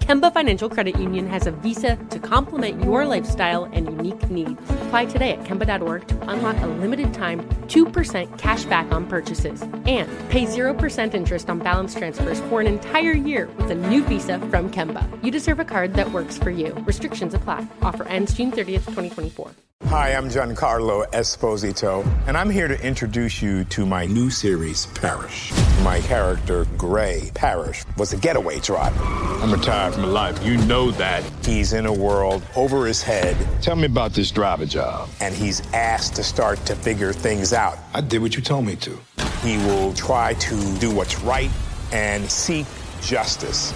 Kemba Financial Credit Union has a visa to complement your lifestyle and unique needs. Apply today at Kemba.org to unlock a limited time 2% cash back on purchases and pay 0% interest on balance transfers for an entire year with a new visa from Kemba. You deserve a card that works for you. Restrictions apply. Offer ends June 30th, 2024. Hi, I'm Giancarlo Esposito, and I'm here to introduce you to my new series, Parish. My character, Gray Parish, was a getaway driver. I'm retired from life. You know that. He's in a world over his head. Tell me about this driver job. And he's asked to start to figure things out. I did what you told me to. He will try to do what's right and seek justice.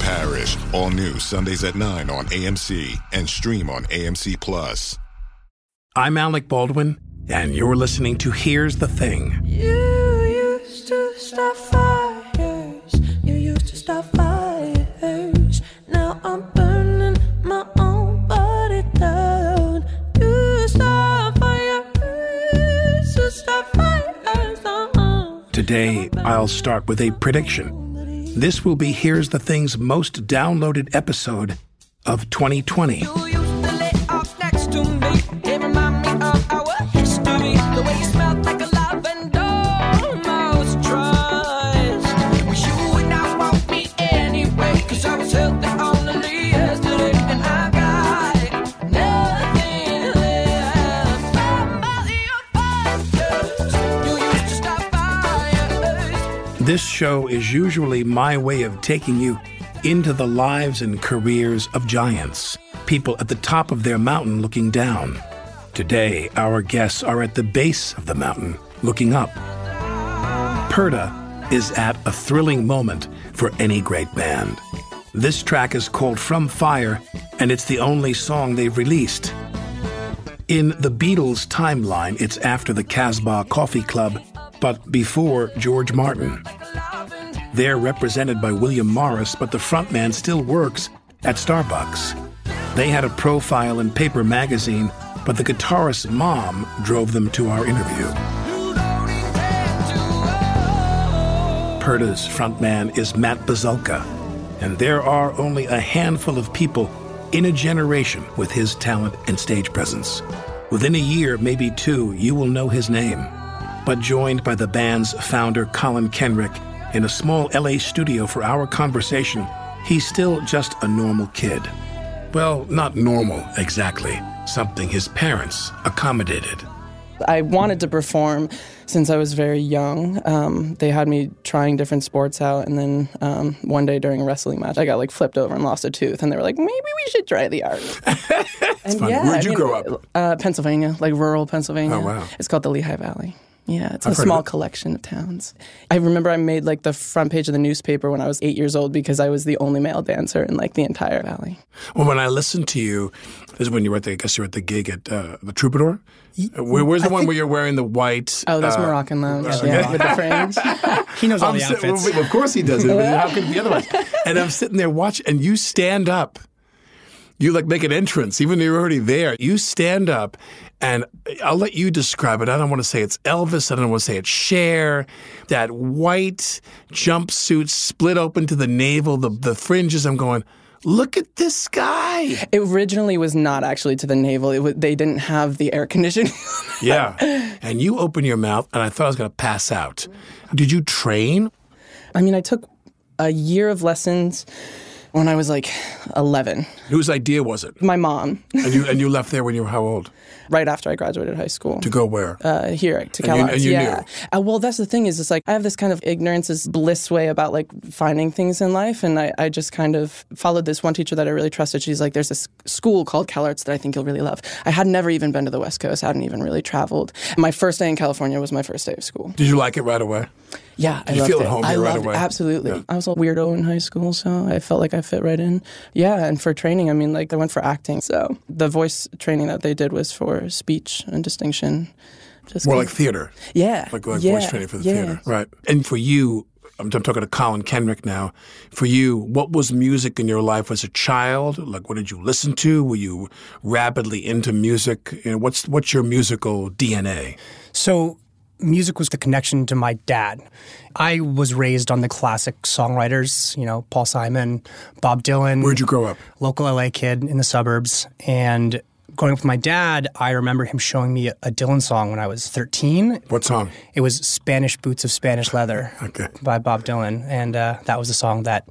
Parish, all new Sundays at 9 on AMC and stream on AMC Plus. I'm Alec Baldwin, and you're listening to Here's the Thing. You used to start Today, I'll start with a prediction. This will be Here's the Thing's most downloaded episode of 2020. This show is usually my way of taking you into the lives and careers of giants, people at the top of their mountain looking down. Today, our guests are at the base of the mountain looking up. Perta is at a thrilling moment for any great band. This track is called From Fire, and it's the only song they've released. In the Beatles timeline, it's after the Casbah Coffee Club, but before George Martin. They're represented by William Morris, but the frontman still works at Starbucks. They had a profile in Paper Magazine, but the guitarist's mom drove them to our interview. Perta's frontman is Matt Bazalka, and there are only a handful of people in a generation with his talent and stage presence. Within a year, maybe two, you will know his name. But joined by the band's founder, Colin Kenrick, in a small LA studio for our conversation, he's still just a normal kid. Well, not normal exactly, something his parents accommodated. I wanted to perform since I was very young. Um, they had me trying different sports out, and then um, one day during a wrestling match, I got like flipped over and lost a tooth, and they were like, "Maybe we should try the art." and fun. Where'd you grow up? Uh, Pennsylvania, like rural Pennsylvania. Oh, wow. It's called the Lehigh Valley. Yeah, it's I've a heard of small it. collection of towns. I remember I made like the front page of the newspaper when I was eight years old because I was the only male dancer in like the entire valley. Well, when I listened to you, this is when you were at the, I guess you were at the gig at uh, the Troubadour. Uh, Where, where's the one where you're wearing the white? Oh, that's uh, Moroccan Lounge, yeah, with the fringe. He knows all I'm the sit- outfits. well, of course he does it. but How could it be otherwise? And I'm sitting there watching, and you stand up. You like make an entrance, even though you're already there. You stand up, and I'll let you describe it. I don't want to say it's Elvis. I don't want to say it's Cher. That white jumpsuit split open to the navel, the the fringes. I'm going. Look at this guy. It originally was not actually to the navel. It was, they didn't have the air conditioning. Yeah. And you open your mouth, and I thought I was going to pass out. Did you train? I mean, I took a year of lessons when I was like 11. Whose idea was it? My mom, And you and you left there when you were how old? right after I graduated high school. To go where? uh, here to And you- CalArts. and you yeah. Uh, well, that's the thing is, it's like I have this kind of ignorance is bliss way about like finding things in life, and I, I just kind of followed this one teacher that I really trusted. She's like, "There's this school called CalArts that I think you'll really love." I had never even been to the West Coast, I hadn't even really traveled. My first day in California was my first day of school. Did you like it right away? Yeah, I you loved feel it. at home I here right loved it, away? Absolutely. Yeah. I was a weirdo in high school, so I felt like I fit right in. Yeah, and for training, I mean, like they went for acting. So the voice training that they did was for speech and distinction. Just More 'cause- like theater. yeah, Like, like yeah, voice training for the yeah. theater. Right. And for you, I'm, I'm talking to Colin Kenrick now. For you, what was music in your life as a child? Like, what did you listen to? Were you rapidly into music? You know, what's what's your musical DNA? So, music was the connection to my dad. I was raised on the classic songwriters, you know, Paul Simon, Bob Dylan. Where'd you grow up? Local LA kid in the suburbs. And growing up with my dad, I remember him showing me a, Dylan song when I was 13. What song? It was Spanish Boots of Spanish Leather Okay. by Bob Dylan. And uh, that was a song that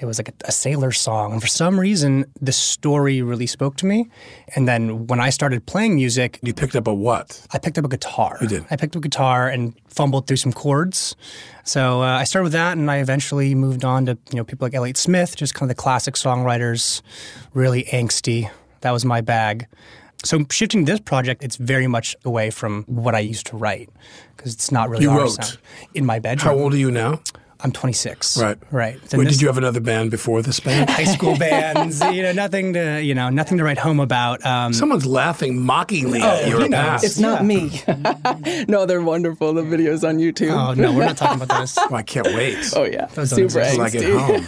it was like a, a sailor song. And for some reason, the story really spoke to me. And then when I started playing music, You picked up a what? I picked up a guitar. You did? I picked up a guitar and fumbled through some chords. So uh, I started with that, and I eventually moved on to you know people like Elliott Smith, just kind of the classic songwriters, really angsty. That was my bag. So shifting this project, it's very much away from what I used to write because it's not really You our wrote? sound. in my bedroom. How old are you now? I'm 26. Right. Right. Wait, this- did you have another band before this band? high school bands? you know, nothing to you know, nothing to write home about. Um, Someone's laughing mockingly at your you know, past. It's not me. no, they're wonderful. The videos on YouTube. oh no, we're not talking about those. Oh, I can't wait. Oh yeah, Those don't super exist. Till I get angsty.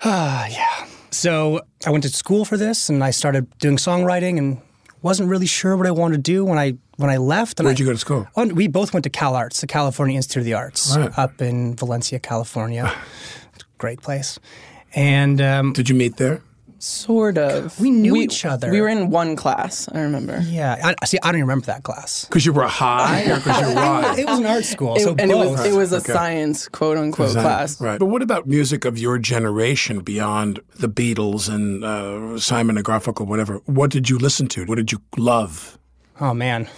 home. So I went to school for this, and I started doing songwriting, and wasn't really sure what I wanted to do when I when I left. And Where'd I- you go to school? Oh, we both went to CalArts, the California Institute of the Arts, Right. up in Valencia, California. Great place. And um, Did you meet there? Sort of. We knew each other. We were in one class. I remember. yeah, I, see, I don't even remember that class. Because you were high or because you're wide? It was an art school, It- so and it was it was a Okay. science quote unquote class. Right. But what about music of your generation beyond the Beatles and uh, Simon and Garfunkel, whatever? What did you listen to? What did you love? oh man,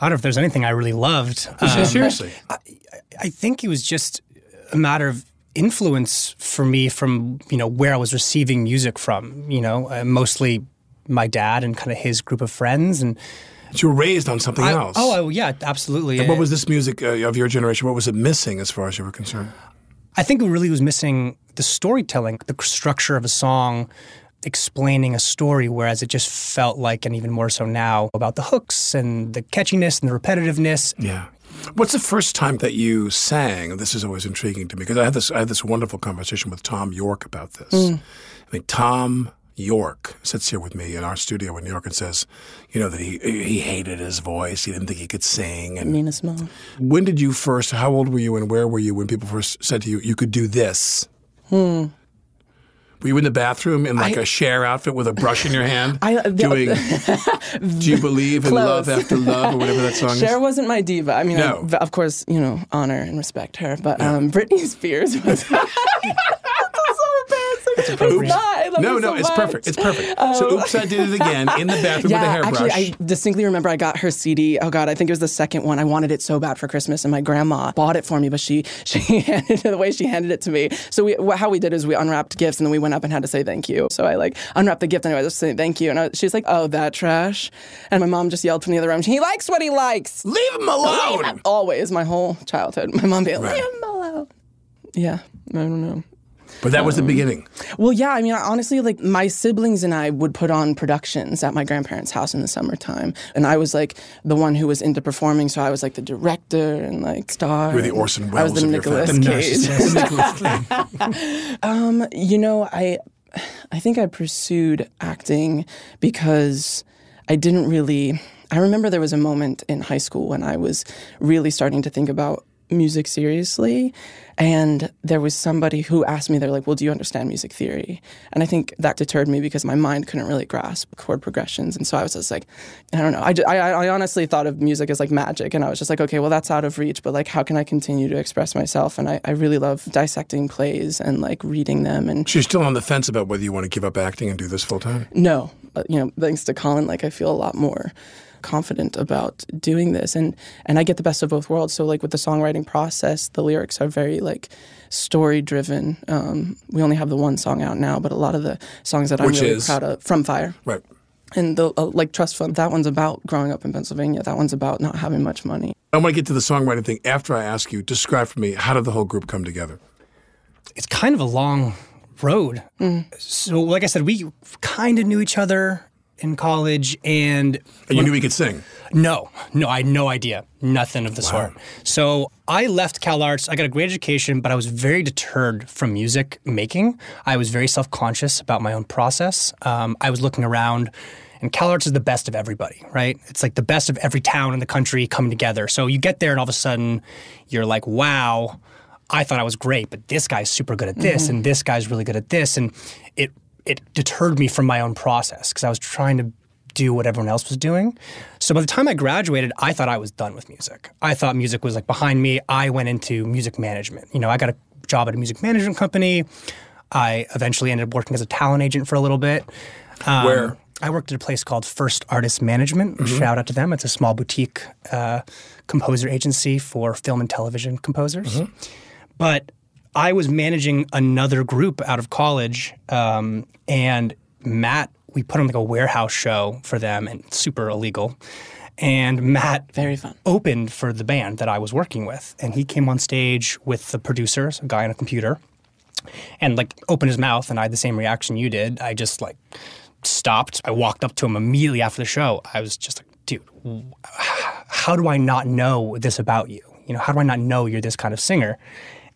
I don't know if there's anything I really loved. Um, Seriously. I think it was just a matter of influence for me from you know where I was receiving music from. You know, uh, mostly my dad and kind of his group of friends. And you were raised on something I- else. oh, I, yeah, absolutely. And what was this music uh, of your generation? What was it missing as far as you were concerned? I think it really was missing the storytelling, the structure of a song. Explaining a story, whereas it just felt like, and even more so now, about the hooks and the catchiness and the repetitiveness. Yeah. What's the first time that you sang? This is always intriguing to me because I had this I had this wonderful conversation with Thom Yorke about this. I mean, Thom Yorke sits here with me in our studio in New York and says, you know, that he he hated his voice. He didn't think he could sing. And Nina Simone. when did you first? How old were you, and where were you when people first said to you, you could do this? Hmm. Were you in the bathroom in like a Cher outfit with a brush in your hand, I- uh, the- doing "Do you believe in love after love" or whatever that song Cher is? Cher wasn't my diva. I mean, No. I, of course, you know, honor and respect her, but um, Britney Spears was. That's so embarrassing. It's not. I love No, her no, so it's much. perfect. It's perfect. Oh. so, oops, I did it again in the bathroom Yeah, with a hairbrush. actually, I distinctly remember I got her CD. Oh God, I think it was the second one. I wanted it so bad for Christmas, and my grandma bought it for me. But she she handed it the way she handed it to me. So we how we did is we unwrapped gifts, and then we went up and had to say thank you. So I like unwrapped the gift and I was saying thank you, and I, she's like, "Oh, that trash," and my mom just yelled from the other room, "He likes what he likes." Leave him alone. Always, my whole childhood, my mom being, Right. "Leave him alone." Yeah, I don't know. But that was the beginning. Well, yeah, I mean, honestly, like my siblings and I would put on productions at my grandparents' house in the summertime. And I was like the one who was into performing, so I was like the director and like star. You were the Orson Orson I was the of your Nicolas family. Cage. um, you know, I I think I pursued acting because I didn't really I remember there was a moment in high school when I was really starting to think about music seriously. And there was somebody who asked me, they're like, well, do you understand music theory? And I think that deterred me because my mind couldn't really grasp chord progressions. And so I was just like, I don't know. I, I, I honestly thought of music as like magic. And I was just like, okay, well, that's out of reach, but like, how can I continue to express myself? And I, I really love dissecting plays and like reading them. And So you're still on the fence about whether you want to give up acting and do this full time? no, you know, thanks to Colin, like I feel a lot more confident about doing this and and I get the best of both worlds so like with the songwriting process the lyrics are very like story driven um, we only have the one song out now but a lot of the songs that I'm Which really is? proud of from fire Right. and the uh, like trust fund that one's about growing up in Pennsylvania that one's about not having much money I want to get to the songwriting thing after I ask you. Describe for me how did the whole group come together? it's kind of a long road. So, like I said, we kind of knew each other in college, and And you knew he could sing. no, no, I had no idea, nothing of the sort. So I left Cal Arts. I got a great education, but I was very deterred from music making. I was very self conscious about my own process. Um, I was looking around. And Cal Arts is the best of everybody, right? It's like the best of every town in the country coming together. So you get there, and all of a sudden, you're like, "Wow, I thought I was great, but this guy's super good at this, and this guy's really good at this," and it it deterred me from my own process because I was trying to do what everyone else was doing. So by the time I graduated, I thought I was done with music. I thought music was like behind me. I went into music management. You know, I got a job at a music management company. I eventually ended up working as a talent agent for a little bit. Um, Where? I worked at a place called First Artist Management. Shout out to them. It's a small boutique uh, composer agency for film and television composers. But I was managing another group out of college, um, and Matt, we put on like a warehouse show for them, and super illegal. And Matt Very fun. opened for the band that I was working with, and he came on stage with the producers, a guy on a computer, and like opened his mouth, and I had the same reaction you did. I just like stopped. I walked up to him immediately after the show. I was just like, dude, how do I not know this about you? You know, how do I not know you're this kind of singer?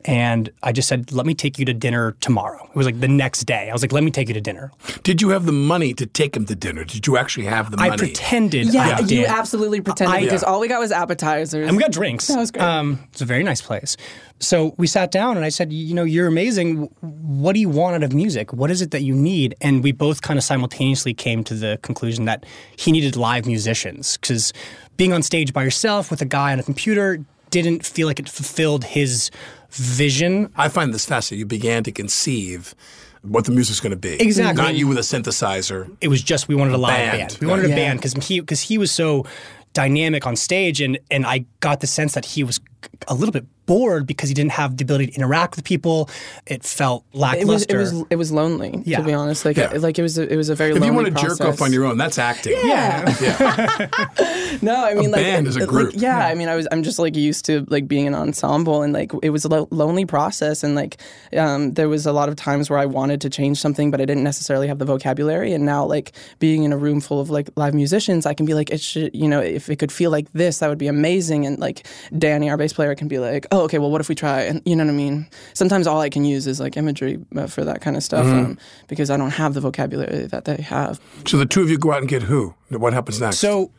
And I just said, let me take you to dinner tomorrow. It was like the next day. I was like, let me take you to dinner. Did you have the money to take him to dinner? Did you actually have the money? I pretended yeah I did. you absolutely pretended I- because all we got was appetizers And we got drinks. That was great. Um, it's a very nice place. So we sat down and I said, you know, you're amazing. What do you want out of music? What is it that you need? And we both kind of simultaneously came to the conclusion that he needed live musicians because being on stage by yourself with a guy on a computer didn't feel like it fulfilled his vision. I find this fascinating. You began to conceive what the music's going to be. Exactly. Not you with a synthesizer. it was just we wanted a live Band. band. We wanted a band because he because he was so dynamic on stage, and and I got the sense that he was a little bit bored because he didn't have the ability to interact with people. It felt it was lackluster. it was it was lonely Yeah. to be honest like Yeah. like it was a, it was a very If lonely you want to process. jerk off on your own, that's acting. yeah No, I mean like, band is a like, group. yeah, I mean I was I'm just like used to like being an ensemble and like it was a lo- lonely process and like um, there was a lot of times where I wanted to change something but I didn't necessarily have the vocabulary and now like being in a room full of like live musicians I can be like it should you know if it could feel like this that would be amazing and like Danny our bass player can be like oh okay well what if we try and you know what I mean sometimes all I can use is like imagery uh, for that kind of stuff Mm-hmm. um, because I don't have the vocabulary that they have So the two of you go out and get who? What happens next? So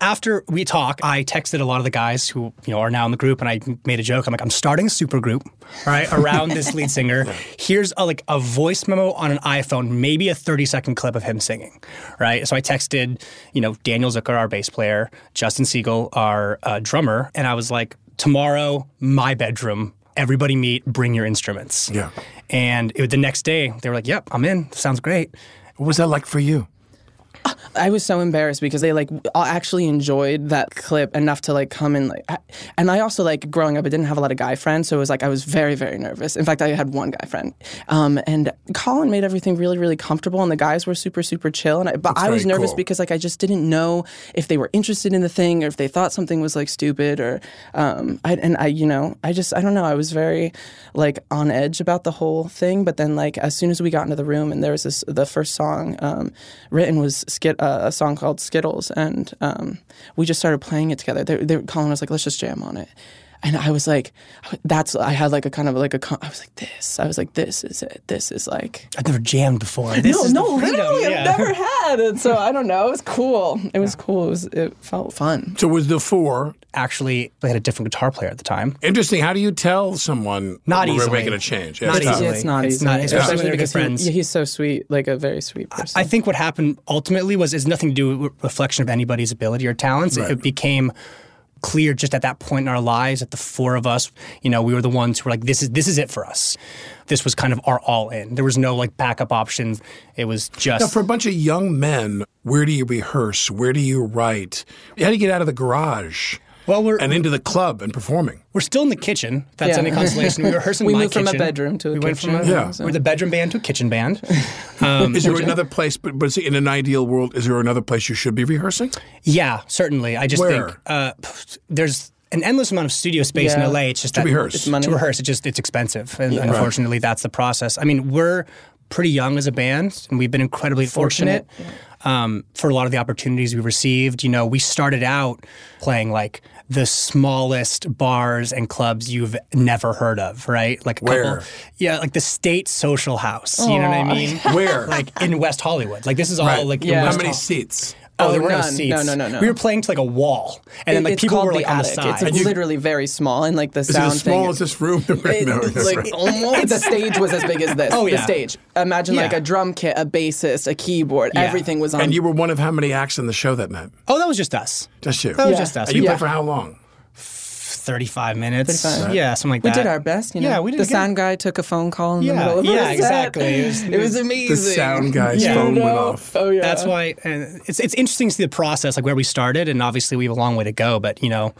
after we talk, I texted a lot of the guys who you know are now in the group, and I made a joke. I'm like, I'm starting a super group, all right, around this lead singer. Here's a, like a voice memo on an iPhone, maybe a 30 second clip of him singing, right? So I texted, you know, Daniel Zucker, our bass player, Justin Siegel, our uh, drummer, and I was like, tomorrow, my bedroom. Everybody meet, bring your instruments. Yeah. And it, the next day, they were like, "Yep, I'm in. Sounds great." what was that like for you? I was so embarrassed because they like actually enjoyed that clip enough to like come and like, I, and I also like growing up, I didn't have a lot of guy friends, so it was like I was very very nervous. In fact, I had one guy friend, um, and Colin made everything really really comfortable, and the guys were super super chill. And I, but That's I was nervous cool. because like I just didn't know if they were interested in the thing or if they thought something was like stupid or, um, I, and I you know I just I don't know I was very like on edge about the whole thing. But then like as soon as we got into the room and there was this the first song um, written was skit uh, a song called Skittles, and um, we just started playing it together. They, they, Colin was like, "Let's just jam on it." And I was like, that's, I had like a kind of like a, con- I was like, this. I was like, this is it. This is like, I've never jammed before. This no, is no, literally, Yeah. I've never had. And so I don't know. It was cool. It was cool. It was, it felt fun. So was the four Actually, they had a different guitar player at the time. interesting? How do you tell someone Not we're easily. making a change? Not it's tough. easily. It's not It's easy. not- especially when they're because friends. yeah, he's so sweet, like a very sweet person. I think what happened ultimately was is nothing to do with reflection of anybody's ability or talents. Right. It became clear just at that point in our lives that the four of us, you know, we were the ones who were like, this is this is it for us. This was kind of our all in. There was no like backup options. It was just Now, for a bunch of young men, where do you rehearse? Where do you write? How do you get out of the garage well, we're and into the club and performing? we're still in the kitchen. If that's Yeah. any consolation. We rehearse in We my moved from a bedroom to a we Went from kitchen. a, Yeah. We're the bedroom band to a kitchen band. Um, Is there another place? But, but in an ideal world, is there another place you should be rehearsing? yeah, certainly. I just Where? think uh, there's an endless amount of studio space Yeah. in LA. It's just To that rehearse. It's money. to rehearse. It just it's expensive, and unfortunately, that's the process. I mean, we're pretty young as a band, and we've been incredibly fortunate, um, for a lot of the opportunities we received. You know, we started out playing like the smallest bars and clubs you've never heard of, right? Like a Where? couple, yeah, like the State Social House. You know what I mean? Where? like in West Hollywood. Like this is all Right. like in Yeah. How many Hol- seats? Oh, there were no seats. No, no, no, no. We were playing to like a wall, and then like people were like the on the attic. side. It's you- literally very small, and like the Is it sound as small thing. as this room? It- no, that's like right. almost the stage was as big as this. Oh, yeah. The stage. Imagine like a drum kit, a bassist, a keyboard. Yeah. Everything was on. And you were one of how many acts in the show that night? oh, that was just us. Just you. That was just us. And you Yeah. played for how long? Thirty-five minutes. 35. Yeah, something like we that. We did our best. You know? Yeah, we did The sound guy took a phone call in Yeah, the middle of yeah, our exactly. It was- It was amazing. The sound guy's Yeah. phone You went off. Oh yeah. That's why and it's it's interesting to see the process, like where we started, and obviously we have a long way to go. But you know,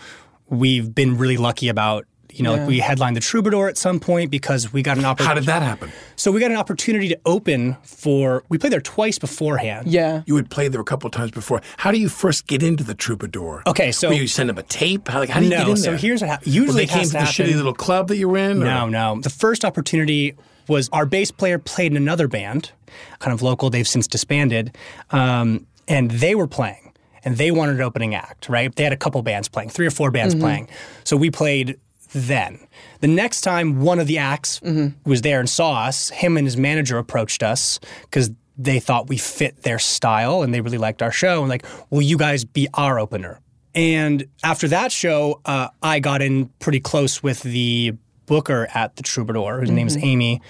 we've been really lucky about you know, Yeah. like we headlined the Troubadour at some point because we got an opportunity. How did that happen? So we got an opportunity to open for. We played there twice beforehand. Yeah. You had played there a couple times before. How do you first get into the Troubadour? Okay, so- Will you send them a tape? How, like, how do you No, get in there? so here's what hap- Well, usually they came to to the shitty little club that you were in. or- No, no. The first opportunity was our bass player played in another band, kind of local. They've since disbanded, um, and they were playing, and they wanted an opening act. Right? They had a couple bands playing, three or four bands playing. So we played then. The next time one of the acts mm-hmm. was there and saw us, him and his manager approached us because they thought we fit their style and they really liked our show and like, will you guys be our opener? And after that show, uh, I got in pretty close with the booker at the Troubadour, whose name is mm-hmm. Amy.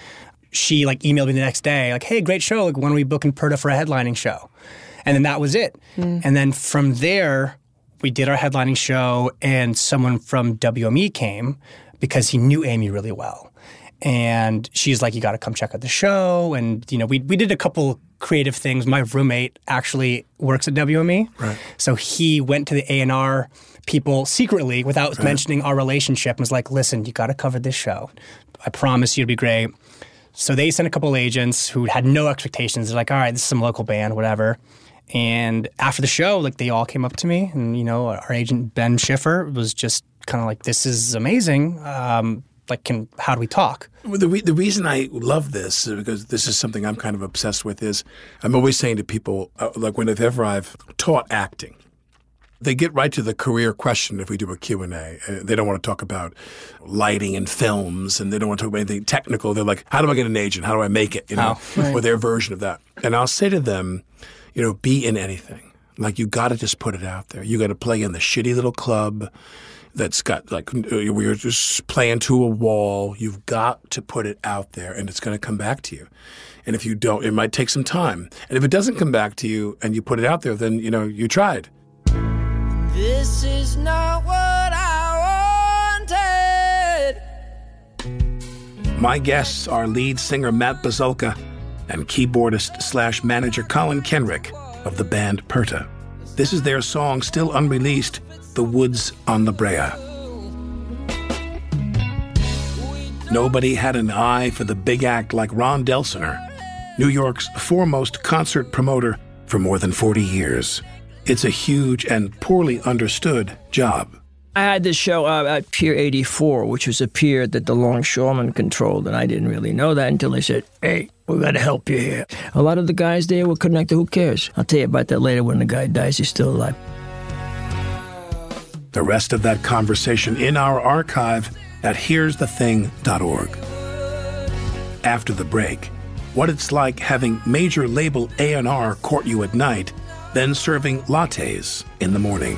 She like emailed me the next day, like, "Hey, great show! Like, when are we booking Perta for a headlining show?" And then that was it. Mm. And then from there, we did our headlining show, and someone from WME came because he knew Amy really well. And she's like, "You got to come check out the show." And you know, we we did a couple creative things. My roommate actually works at WME, right. so he went to the A and R people secretly without mentioning our relationship and was like, "Listen, you got to cover this show. I promise you, it'll be great." So they sent a couple agents who had no expectations. They're like, "All right, this is some local band, whatever." And after the show, like they all came up to me, and you know, our agent Ben Schiffer was just kind of like, "This is amazing. Um, like, can how do we talk?" Well, the, re- the reason I love this is because this is something I'm kind of obsessed with is I'm always saying to people, uh, like whenever I've taught acting, they get right to the career question if we do a Q&A. Uh, they don't want to talk about lighting and films and they don't want to talk about anything technical. They're like, how do I get an agent? How do I make it? You know, or their version of that. And I'll say to them, you know, be in anything. Like you got to just put it out there. You got to play in the shitty little club that's got like uh, we're just playing to a wall. You've got to put it out there, and it's going to come back to you. And if you don't, it might take some time. And if it doesn't come back to you, and you put it out there, then you know you tried. This is not what I wanted. My guests are lead singer Matt Bazulka and keyboardist slash manager Colin Kenrick of the band Perta. This is their song, still unreleased, "The Woods on the Brea." Nobody had an eye for the big act like Ron Delsener, New York's foremost concert promoter for more than 40 years. It's a huge and poorly understood job. I had this show uh, at Pier 84, which was a pier that the longshoremen controlled, and I didn't really know that until they said, hey, we got to help you here. A lot of the guys there were connected. Who cares? I'll tell you about that later when the guy dies. He's still alive. The rest of that conversation in our archive at here'sthething.org. After the break, what it's like having major label A&R court you at night, then serving lattes in the morning.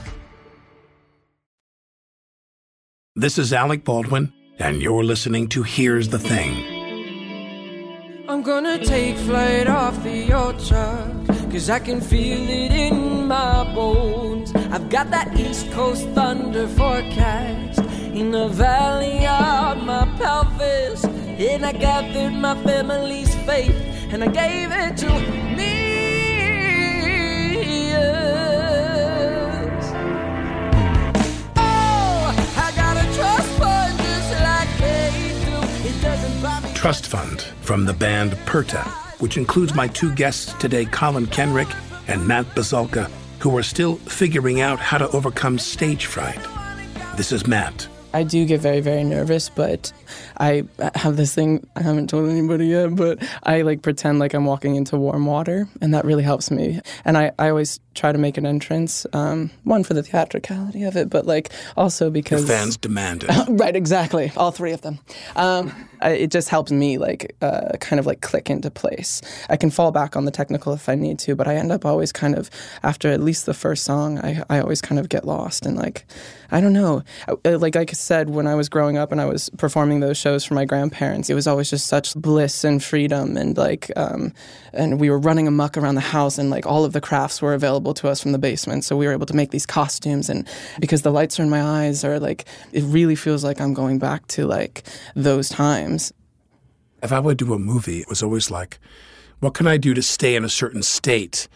This is Alec Baldwin, and you're listening to Here's the Thing. I'm gonna take flight off the ocean Cause I can feel it in my bones. I've got that east coast thunder forecast. In the valley of my pelvis And I gathered my family's faith And I gave it to me Trust Fund from the band Perta, which includes my two guests today, Colin Kenrick and Matt Bazalka, who are still figuring out how to overcome stage fright. This is Matt. I do get very, very nervous, but I have this thing, I haven't told anybody yet, but I like pretend like I'm walking into warm water, and that really helps me. And I, I always try to make an entrance, um, one for the theatricality of it, but like also because the fans demand it. right, exactly. All three of them. Um, I, it just helps me like uh, kind of like click into place. I can fall back on the technical if I need to, but I end up always kind of after at least the first song, I, I always kind of get lost and like I don't know. I- Like like I said, when I was growing up and I was performing those shows for my grandparents, it was always just such bliss and freedom and like um, and we were running amok around the house and like all of the crafts were available to us from the basement, so we were able to make these costumes and because the lights are in my eyes or like it really feels like I'm going back to like those times. If I would do a movie, it was always like, what can I do to stay in a certain state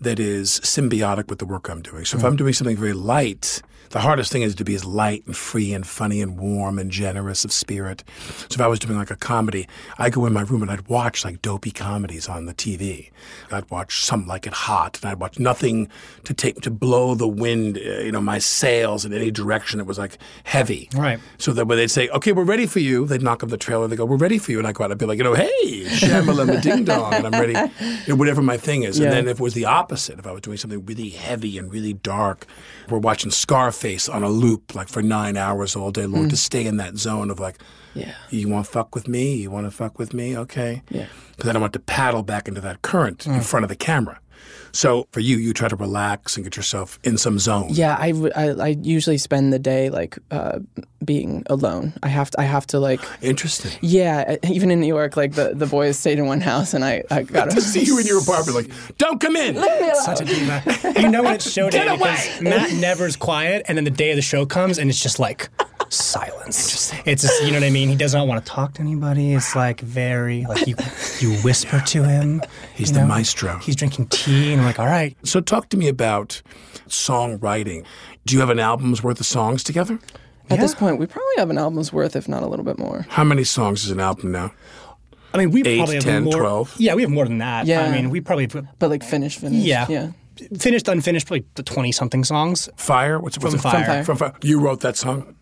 that is symbiotic with the work I'm doing? So if I'm mm. doing something very light, The hardest thing is to be as light and free and funny and warm and generous of spirit. So if I was doing like a comedy, I'd go in my room and I'd watch like dopey comedies on the TV. I'd watch Some Like It Hot, and I'd watch nothing to take to blow the wind, uh, you know, my sails in any direction. It was like heavy. Right. So that when they'd say, "Okay, we're ready for you," they'd knock up the trailer. They go, "We're ready for you," and I go out and be like, "You know, hey, shamalama ding dong," and I'm ready, you know, whatever my thing is. Yeah. And then if it was the opposite, if I was doing something really heavy and really dark, we're watching Scarface on a loop like for nine hours all day long Mm. to stay in that zone of like, Yeah. you want to fuck with me? You want to fuck with me? Okay. Yeah. But then I want to paddle back into that current in Mm. front of the camera. So for you, you try to relax and get yourself in some zone. Yeah, I, I, I usually spend the day like uh, being alone. I have to I have to like Interesting. yeah. Even in New York, like the, the boys stayed in one house, and I I got to see you in your apartment, like, don't come in. Such a diva. You know when it's show day Get because Matt never's quiet, and then the day of the show comes, and it's just like silence. It's just, you know what I mean. He does not want to talk to anybody. It's like very like you you whisper to him. He's you the know? maestro. He's drinking tea, and I'm like, all right. So talk to me about songwriting. Do you have an album's worth of songs together? At this point, we probably have an album's worth, if not a little bit more. How many songs is an album now? I mean, we Eight, probably have 10, more. 12? Yeah, we have more than that. Yeah. I mean, we probably But like finished, finished. yeah, yeah. finished, unfinished, probably the twenty something songs. Fire? What's, what's From it? Fire. Fire. From Fire. You wrote that song?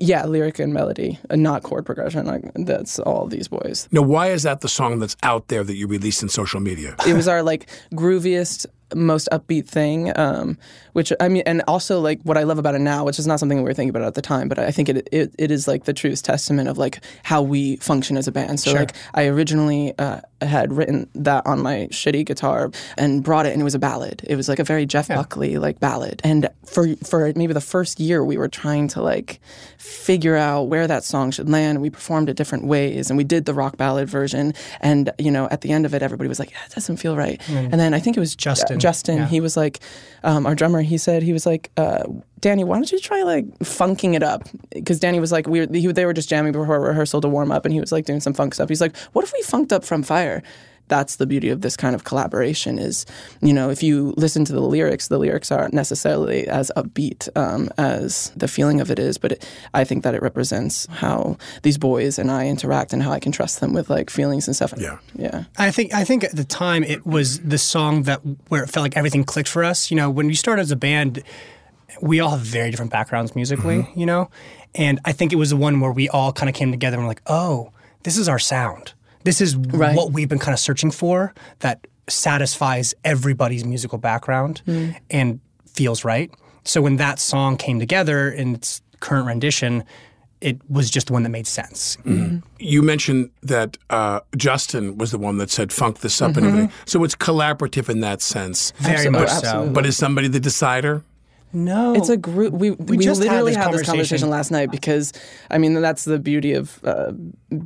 Yeah, lyric and melody, and not chord progression. Like that's all these boys. Now, why is that the song that's out there that you released in social media? It was our like grooviest, most upbeat thing. Um, which I mean, and also like what I love about it now, which is not something we were thinking about at the time, but I think it it, it is like the truest testament of like how we function as a band. So Sure. like I originally uh, had written that on my shitty guitar and brought it, and it was a ballad. It was like a very Jeff Buckley like ballad. And for for maybe the first year, we were trying to like figure out where that song should land. We performed it different ways, and we did the rock ballad version. And you know, at the end of it, everybody was like, "Yeah, it doesn't feel right." Mm. And then I think it was Justin. Justin, Yeah. he was like, um, our drummer. He said he was like, uh, Danny, why don't you try like funking it up? Because Danny was like, we were, he, they were just jamming before rehearsal to warm up, and he was like doing some funk stuff. He's like, what if we funked up from Fire? That's the beauty of this kind of collaboration. Is you know, if you listen to the lyrics, the lyrics aren't necessarily as upbeat um, as the feeling of it is, but it, I think that it represents how these boys and I interact and how I can trust them with like feelings and stuff. Yeah. yeah. I think I think at the time it was the song that where it felt like everything clicked for us. You know, when we started as a band, we all have very different backgrounds musically. You know, and I think it was the one where we all kind of came together and were like, oh, this is our sound. This is Right. what we've been kind of searching for that satisfies everybody's musical background and feels right. So when that song came together in its current rendition, it was just the one that made sense. You mentioned that uh, Justin was the one that said funk this up Mm-hmm. and everything. So it's collaborative in that sense. Very Absolutely. much Absolutely. so. But is somebody the decider? No, It's a group. We we, just had literally this had this conversation. conversation last night because I mean that's the beauty of uh,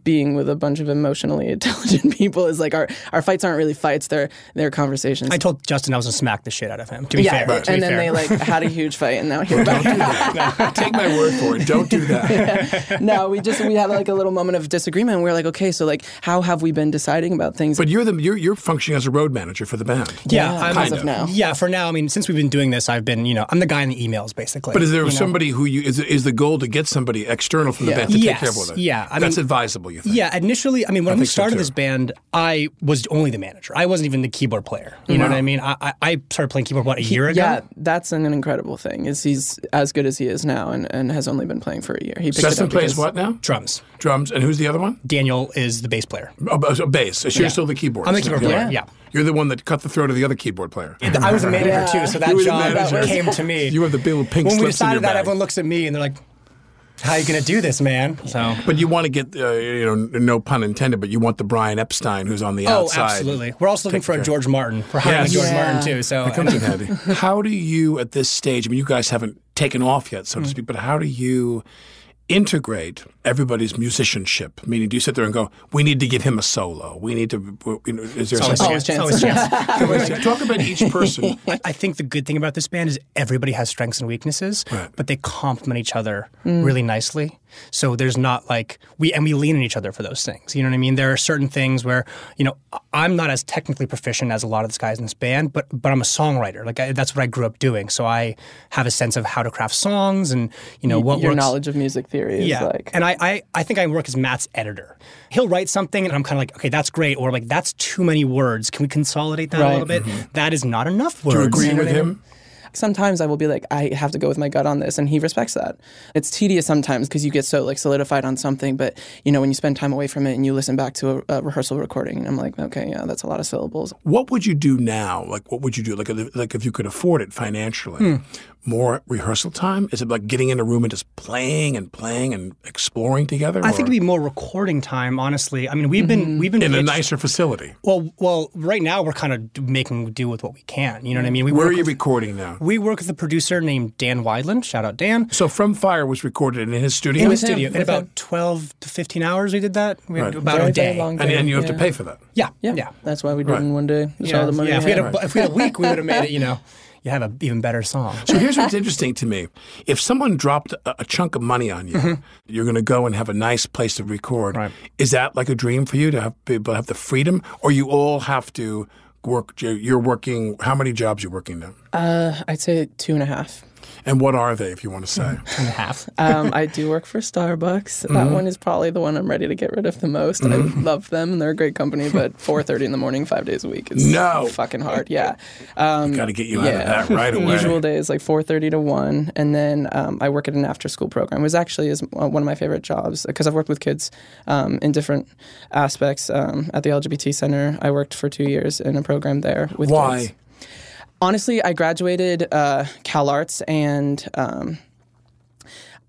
being with a bunch of emotionally intelligent people is like our our fights aren't really fights. They're they're conversations. I told Justin I was gonna smack the shit out of him. To be yeah, fair, to be and then fair. they like had a huge fight, and now here. Don't do that. Take my word for it. Don't do that. no, we just we had like a little moment of disagreement. And we are like, okay, so like, how have we been deciding about things? But you're the you're, you're functioning as a road manager for the band. yeah, Yeah, I'm, as of now. Yeah, for now. I mean, since we've been doing this, I've been, you know, I'm the guy in the emails, basically. But is there you know? somebody who you is is the goal to get somebody external from the Yeah. band to Yes, take care of all that? yeah, I that's mean- advisable. You think? Yeah, initially, I mean, when we think so, started this band, I was only the manager. I wasn't even the keyboard player. You know what I mean? I, I, I started playing keyboard what a year ago. yeah, that's an incredible thing. Is he's as good as he is now, and, and has only been playing for a year. He picked it Justin up plays what now? Drums. Drums. And who's the other one? Daniel is the bass player. Oh, oh, so bass. So you're Yeah. still the keyboard. I'm the keyboard player. Yeah. You're the one that cut the throat of the other keyboard player. I was a manager too, so that You were the job manager. came to me. You have the big little pink when we slips in your decided that, bag. everyone looks at me and they're like, "How are you going to do this, man?" So. But you want to get, uh, you know, no pun intended, but you want the Brian Epstein who's on the Oh, outside. Oh, absolutely. We're also looking Take for a. George Martin. We're hiring Yes. George Yeah. Martin too. So That comes in handy. How do you, at this stage, I mean, you guys haven't taken off yet, Mm. so to speak, but how do you integrate everybody's musicianship? Meaning, do you sit there and go, we need to give him a solo? We need to, you know, is there It's always some- chance. Always chance. Talk about each person. I think the good thing about this band is everybody has strengths and weaknesses, Right. but they complement each other mm. really nicely. So there's not like we and we lean on each other for those things. You know what I mean? There are certain things where you know I'm not as technically proficient as a lot of the guys in this band, but but I'm a songwriter. Like I, that's what I grew up doing. So I have a sense of how to craft songs and you know what your works. knowledge of music theory is yeah. like and I, I I think I work as Matt's editor. He'll write something and I'm kind of like, okay, that's great, or like that's too many words. Can we consolidate that a little bit? Mm-hmm. That is not enough words. Do you agree with what I mean? him? Sometimes I will be like, I have to go with my gut on this, and he respects that. It's tedious sometimes because you get so like solidified on something, but you know when you spend time away from it and you listen back to a, a rehearsal recording, I'm like, okay, yeah, that's a lot of syllables. What would you do now? Like, what would you do? Like, if- like if you could afford it financially, Hmm. More rehearsal time? Is it like getting in a room and just playing and playing and exploring together? I think it'd be more recording time, honestly. I mean, we've been mm-hmm. we've been in a nicer facility. Well, well, right now we're kind of making do with what we can. You know what I mean? We Where are you with- recording now? We work with a producer named Dan Weidland. Shout out Dan. So From Fire was recorded in his studio. In his studio, in about twelve to fifteen hours, we did that. We had Right. about Very, a very day, long and, and you have to pay for that. Yeah, Yeah, yeah. that's why we did it Right. in one day. That's Yeah, all the money yeah, if we had had. a, if we had a week, we would have made it. You know, you have an even better song. So here's what's interesting to me: if someone dropped a, a chunk of money on you, you're going to go and have a nice place to record. Mm-hmm. Right. Is that like a dream for you to have people have the freedom, or you all have to work? you're- You're working. How many jobs you're working now? Uh, I'd say two and a half. And what are they, if you want to say? Two and a half. Um, I do work for Starbucks. Mm-hmm. That one is probably the one I'm ready to get rid of the most. I love them; and they're a great company. But 4:30 in the morning, five days a week is No. fucking hard. Yeah, um, Got to get you out of that right away. Usual day is like 4:30 to one, and then um, I work at an after-school program. It was actually is one of my favorite jobs because I've worked with kids um, in different aspects. Um, at the LGBT Center, I worked for two years in a program there with Why? kids. Honestly, I graduated uh, Cal Arts and. Um,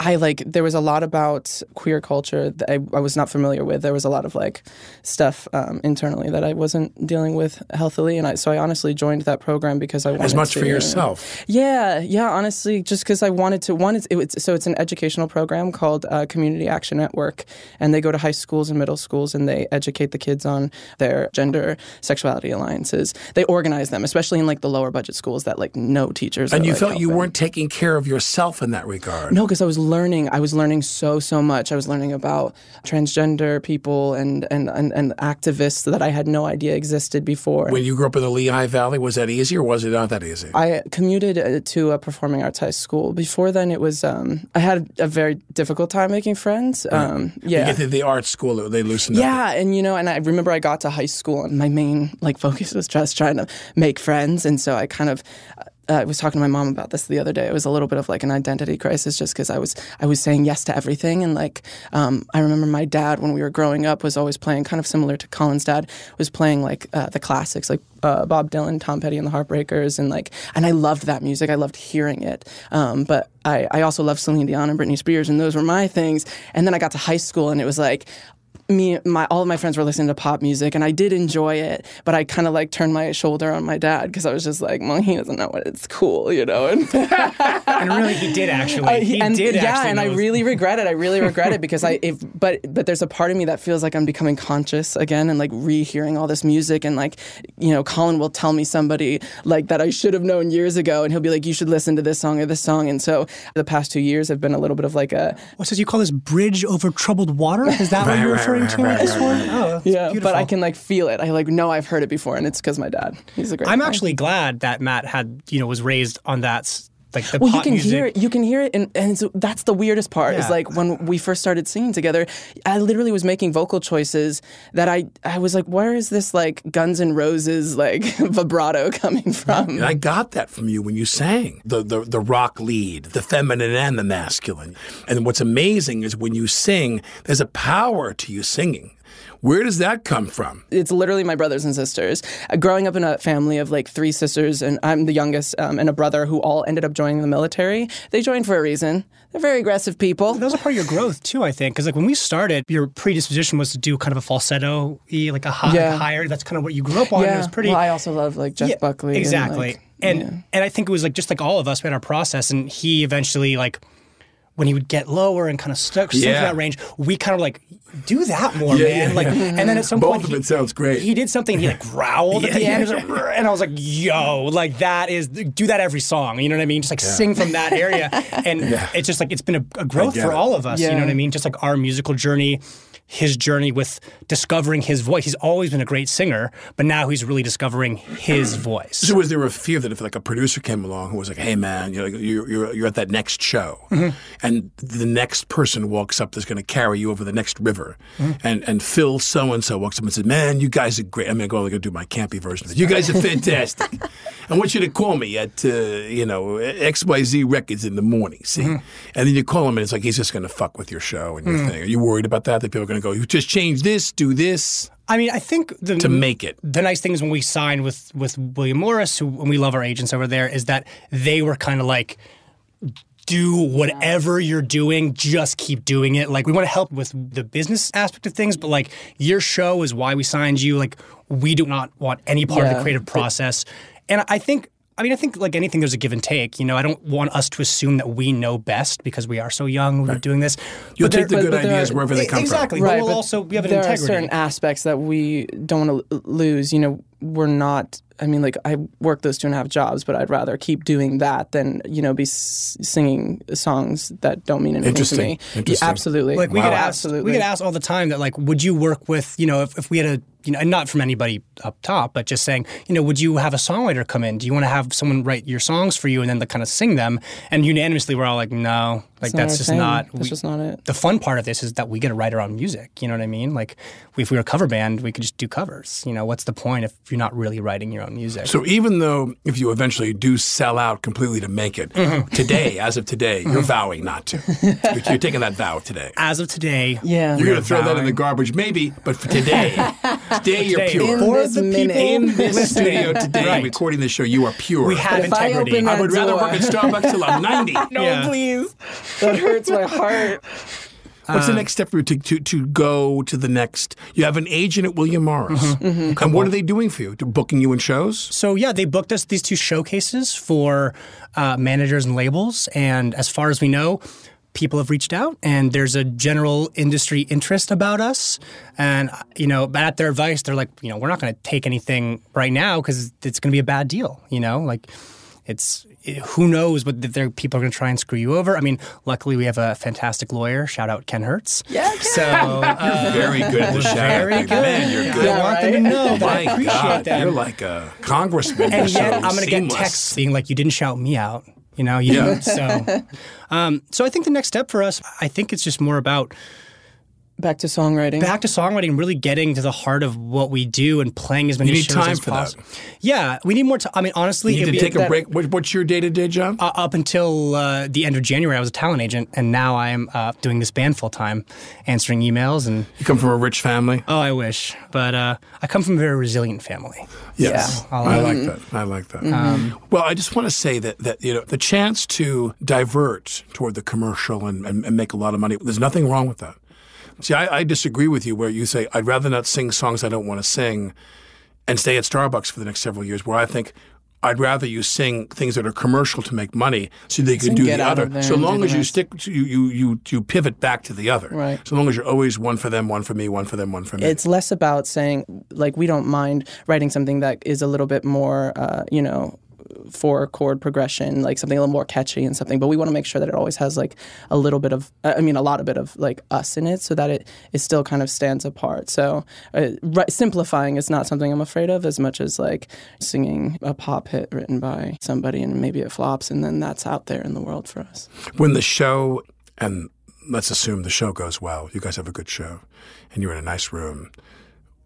I like there was a lot about queer culture that I, I was not familiar with. There was a lot of like stuff um, internally that I wasn't dealing with healthily, and I, so I honestly joined that program because I wanted As much to, for yourself. Yeah, yeah. Honestly, just because I wanted to. One, it's, it, it's so it's an educational program called uh, Community Action Network, and they go to high schools and middle schools and they educate the kids on their gender sexuality alliances. They organize them, especially in like the lower budget schools that like no teachers. And you like, felt you weren't taking care of yourself in that regard. No, because I was learning. I was learning so so much. I was learning about transgender people and and and, and activists that I had no idea existed before. When you grew up in the Lehigh Valley, was that easy or was it not that easy? I commuted uh, to a performing arts high school. Before then, it was um, I had a very difficult time making friends. Um, You yeah. get to the art school, they loosened up. Yeah, and you know, and I remember I got to high school, and my main like focus was just trying to make friends, and so I kind of. Uh, I was talking to my mom about this the other day. It was a little bit of like an identity crisis, just because I was I was saying yes to everything, and like um, I remember my dad when we were growing up was always playing kind of similar to Colin's dad was playing like uh, the classics like uh, Bob Dylan, Tom Petty, and the Heartbreakers, and like and I loved that music. I loved hearing it, um, but I I also loved Celine Dion and Britney Spears, and those were my things. And then I got to high school, and it was like me my all of my friends were listening to pop music and I did enjoy it but I kind of like turned my shoulder on my dad because I was just like well he doesn't know what it's cool you know and and really, he did actually. Uh, he and, did yeah actually. and I really regret it I really regret it because I if but but there's a part of me that feels like I'm becoming conscious again and like rehearing all this music and like you know Colin will tell me somebody like that I should have known years ago and he'll be like you should listen to this song or this song and so the past two years have been a little bit of like a What says you call this bridge over troubled water? Is that what you're right, referring right, to right, this right, one? right. Oh, that's yeah beautiful. but I can like feel it I like know I've heard it before and it's because my dad he's a great I'm guy. actually glad that Matt had, you know, was raised on that, s- like the well, you can music. hear it. You can hear it, and, and so that's the weirdest part. Is like when we first started singing together, I literally was making vocal choices that I I was like, where is this like Guns N' Roses like vibrato coming from? And I got that from you when you sang the, the the rock lead, the feminine and the masculine. And what's amazing is when you sing, there's a power to you singing. Where does that come from? it's literally my brothers and sisters. Uh, growing up in a family of like three sisters, and I'm the youngest, um, and a brother who all ended up joining the military. They joined for a reason. They're very aggressive people. That was a part of your growth too, I think, because like when we started, your predisposition was to do kind of a falsetto, like a high, Yeah. higher. That's kind of what you grew up on. It was pretty. Well, I also love like Jeff Yeah, Buckley. and, Exactly. like, And yeah. and I think it was like just like all of us, we had our process, and he eventually like when he would get lower and kind of stuck, stuck Yeah. in that range, we kind of like do that more, Yeah, man. yeah, like, yeah. and then at some point. Both point, of he- it sounds great. He did something. He like growled at Yeah, the end, yeah, It was like, and I was like, "Yo, like that is do that every song." You know what I mean? Just like sing from that area, and it's just like it's been a, a growth for it. all of us. You know what I mean? Just like our musical journey. His journey with discovering his voice. He's always been a great singer, but now he's really discovering his voice. So was there a fear that if like a producer came along who was like, "Hey man, you're like, you're, you're you're at that next show, Mm-hmm. and the next person walks up that's going to carry you over the next river, Mm-hmm. and and Phil so and so walks up and says, "Man, you guys are great." I'm going to go like do my campy version of it. You guys are fantastic. I want you to call me at uh, you know X Y Z Records in the morning. See, Mm-hmm. and then you call him and it's like he's just going to fuck with your show and your thing. Are you worried about that? That people are going to go, "You just change this, do this." I mean, I think the, To make it. The nice thing is when we signed with with William Morris, who and we love our agents over there, is that they were kind of like, do whatever you're doing, just keep doing it. Like we want to help with the business aspect of things, but like your show is why we signed you. Like we do not want any part of the creative process. And I think I mean, I think like anything, there's a give and take. You know, I don't want us to assume that we know best because we are so young. We're doing this. You'll But take the there- good but ideas are- wherever they come exactly. from. But Right, we'll but also we have an there integrity. are certain aspects that we don't want to lose. You know, we're not. I mean, like I work those two and a half jobs, but I'd rather keep doing that than you know be s- singing songs that don't mean anything to Interesting. me. Yeah, absolutely. Like we get asked, absolutely. we get asked all the time that like, would you work with, you know, if, if we had a, you know, and not from anybody up top, but just saying, you know, would you have a songwriter come in? Do you want to have someone write your songs for you and then like, kind of sing them? And unanimously, we're all like, no, like It's that's just thing. not. That's just not it. The fun part of this is that we get to write our own music. You know what I mean? Like, if we were a cover band, we could just do covers. You know, what's the point if you're not really writing your own music? So even though if you eventually do sell out completely to make it, Mm-hmm. today, as of today, you're vowing not to. You're, you're taking that vow today. as of today, Yeah. You're going to throw that in the garbage, maybe, but for today, today you're pure. In for this the minute. people In this studio today, Right. recording this show, you are pure. we have if I integrity. open I that would rather door- work at Starbucks till I'm 90. no, Yeah. please. That hurts my heart. What's the next step for you to, to, to go to the next? You have an agent at William Morris. Mm-hmm. And what are they doing for you? They're booking you in shows? So yeah, they booked us these two showcases for uh, managers and labels, and as far as we know, people have reached out, and there's a general industry interest about us. And uh, you know, but at their advice, they're like, you know, we're not going to take anything right now because it's going to be a bad deal. You know, like it's. It, who knows what their people are going to try and screw you over? I mean, luckily we have a fantastic lawyer. Shout out Ken Hertz. Yeah, So uh, Very good at the shout very out. good. Man, you're good. I want them to know that I appreciate God, them. you're like a congressman. and You're yet so I'm going to get texts being like, "You didn't shout me out." You know, you Yeah. didn't. So, um, so I think the next step for us, I think it's just more about Back to songwriting. back to songwriting, really getting to the heart of what we do and playing as many You need shows time as for that. possible. Yeah, we need more time. I mean, honestly, You it'd need to take a break. What, what's your day to day job? uh, up until uh, the end of January, I was a talent agent, and now I am uh, doing this band full time, answering emails. And you come from a rich family? oh, I wish, but uh, I come from a very resilient family. Yes, Yeah. I like that. I like that. Um, well, I just want to say that that you know the chance to divert toward the commercial and, and, and make a lot of money. There's nothing wrong with that. See, I, I disagree with you where you say I'd rather not sing songs I don't want to sing, and stay at Starbucks for the next several years. Where I think. I'd rather you sing things that are commercial to make money, so that you can do the other. So long as you stick, to, you, you you you pivot back to the other. Right. So long as you're always one for them, one for me, one for them, one for me. It's less about saying like we don't mind writing something that is a little bit more, uh, you know, four chord progression, like something a little more catchy and something. But we want to make sure that it always has like a little bit of, I mean, a lot of bit of like us in it, so that it it still kind of stands apart. So uh, ri- simplifying is not something I'm afraid of as much as like singing a pop hit written by somebody and maybe it flops and then that's out there in the world for us. when the show and let's assume the show goes well you guys have a good show and you're in a nice room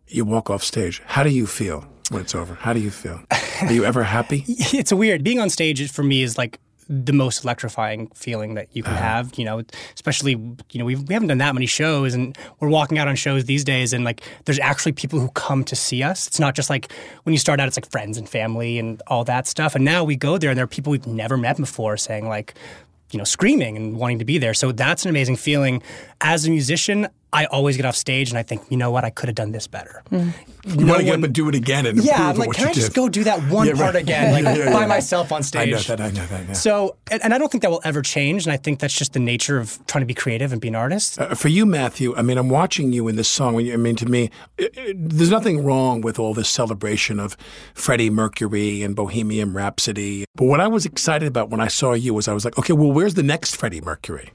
you walk off stage how do you feel when it's over how do you feel are you ever happy it's weird. Being on stage for me is like the most electrifying feeling that you can Uh-huh. have. You know, especially you know we've, we haven't done that many shows, and we're walking out on shows these days, and like there's actually people who come to see us. It's not just like when you start out, it's like friends and family and all that stuff. And now we go there, and there are people we've never met before saying like, you know, screaming and wanting to be there. So that's an amazing feeling. As a musician, I always get off stage and I think, you know what, I could have done this better. You No want to get one- up and do it again and Yeah, I'm like, what can I just did. go do that one Yeah, part again, like Yeah, yeah, by yeah. myself on stage? I stage? know that. I know that. Yeah. So, and, and I don't think that will ever change. And I think that's just the nature of trying to be creative and be an artist. Uh, for you, Matthew, I mean, I'm watching you in this song. I mean, to me, it, it- there's nothing wrong with all this celebration of Freddie Mercury and Bohemian Rhapsody. But what I was excited about when I saw you was I was like, okay, well, where's the next Freddie Mercury?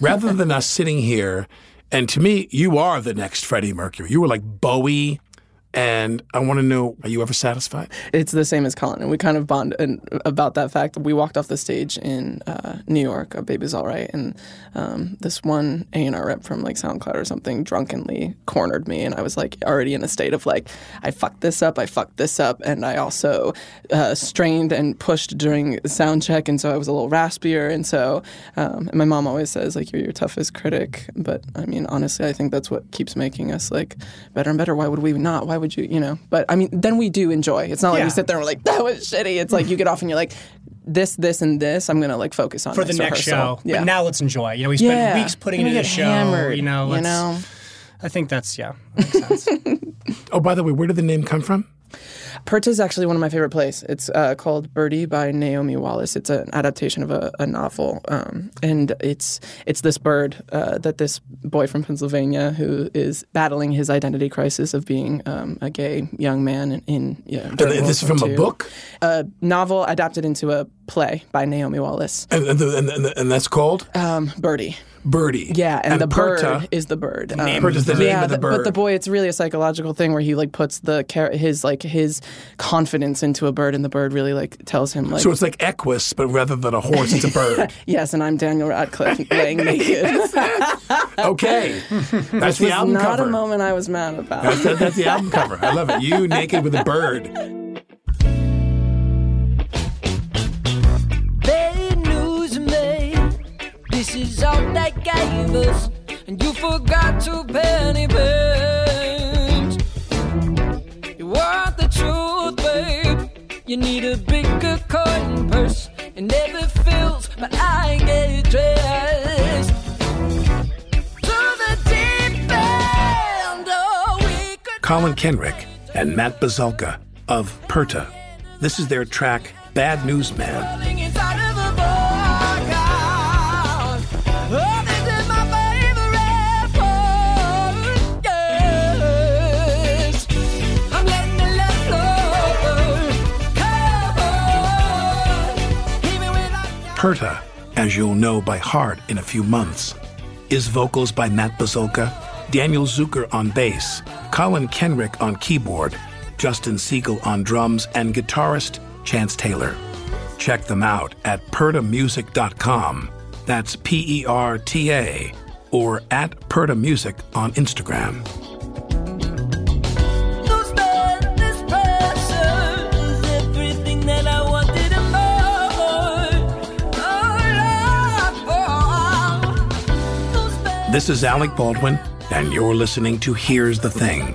Rather than us sitting here, and to me, you are the next Freddie Mercury. You were like Bowie. And I want to know, are you ever satisfied? It's the same as Colin, and we kind of bond about that fact. We walked off the stage in uh, New York, "A Baby's All Right," and um, this one A and R rep from like SoundCloud or something drunkenly cornered me, and I was like already in a state of like, I fucked this up, I fucked this up, and I also uh, strained and pushed during sound check, and so I was a little raspier, and so um, and my mom always says like you're your toughest critic, but I mean honestly, I think that's what keeps making us like better and better. Why would we not? Why would you? You know, but I mean, then we do enjoy. It's not like Yeah. we sit there and we're like, that was shitty. It's like you get off and you're like, this, this, and this. I'm gonna like focus on for the this next rehearsal. show. Yeah. But now let's enjoy. You know, we spent Yeah. weeks putting And it we into the show. hammered, you know, you let's- know? I think that's yeah. Oh, by the way, where did the name come from? Perta is actually one of my favorite plays. It's uh, called Birdy by Naomi Wallace. It's an adaptation of a, a novel, um, and it's it's this bird uh, that this boy from Pennsylvania who is battling his identity crisis of being um, a gay young man in, in yeah. this is from a book? A novel adapted into a play by Naomi Wallace. And, and, and, and, and that's called? Um, Birdy. Birdy. Yeah, and, the Perta- bird is the bird. Um, name the name yeah, of the But the boy, it's really a psychological thing where he like puts the his like his confidence into a bird, and the bird really like tells him like. so it's like Equus, but rather than a horse, it's a bird. yes, and I'm Daniel Radcliffe laying naked. okay, that's Which the album not cover. Not a moment I was mad about. That's, that, that's the album cover. I love it. You naked with a bird. This is all they gave us, and you forgot to pay any. You want the truth, babe. You need a bigger coin purse. Never fills, but I get dressed. Oh, Colin Kenrick and Matt Bazalka of Perta. This is their track "Bad News Man." Perta, as you'll know by heart in a few months, is vocals by Matt Bazolka, Daniel Zucker on bass, Colin Kenrick on keyboard, Justin Siegel on drums, and guitarist Chance Taylor. Check them out at pertamusic.com. That's P E R T A, or at Perta Music on Instagram. This is Alec Baldwin, and you're listening to Here's the Thing.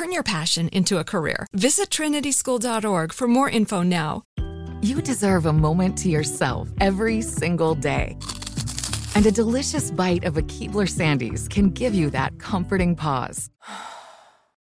Turn your passion into a career. Visit trinityschool.org for more info now. You deserve a moment to yourself every single day. And a delicious bite of a Keebler Sandies can give you that comforting pause.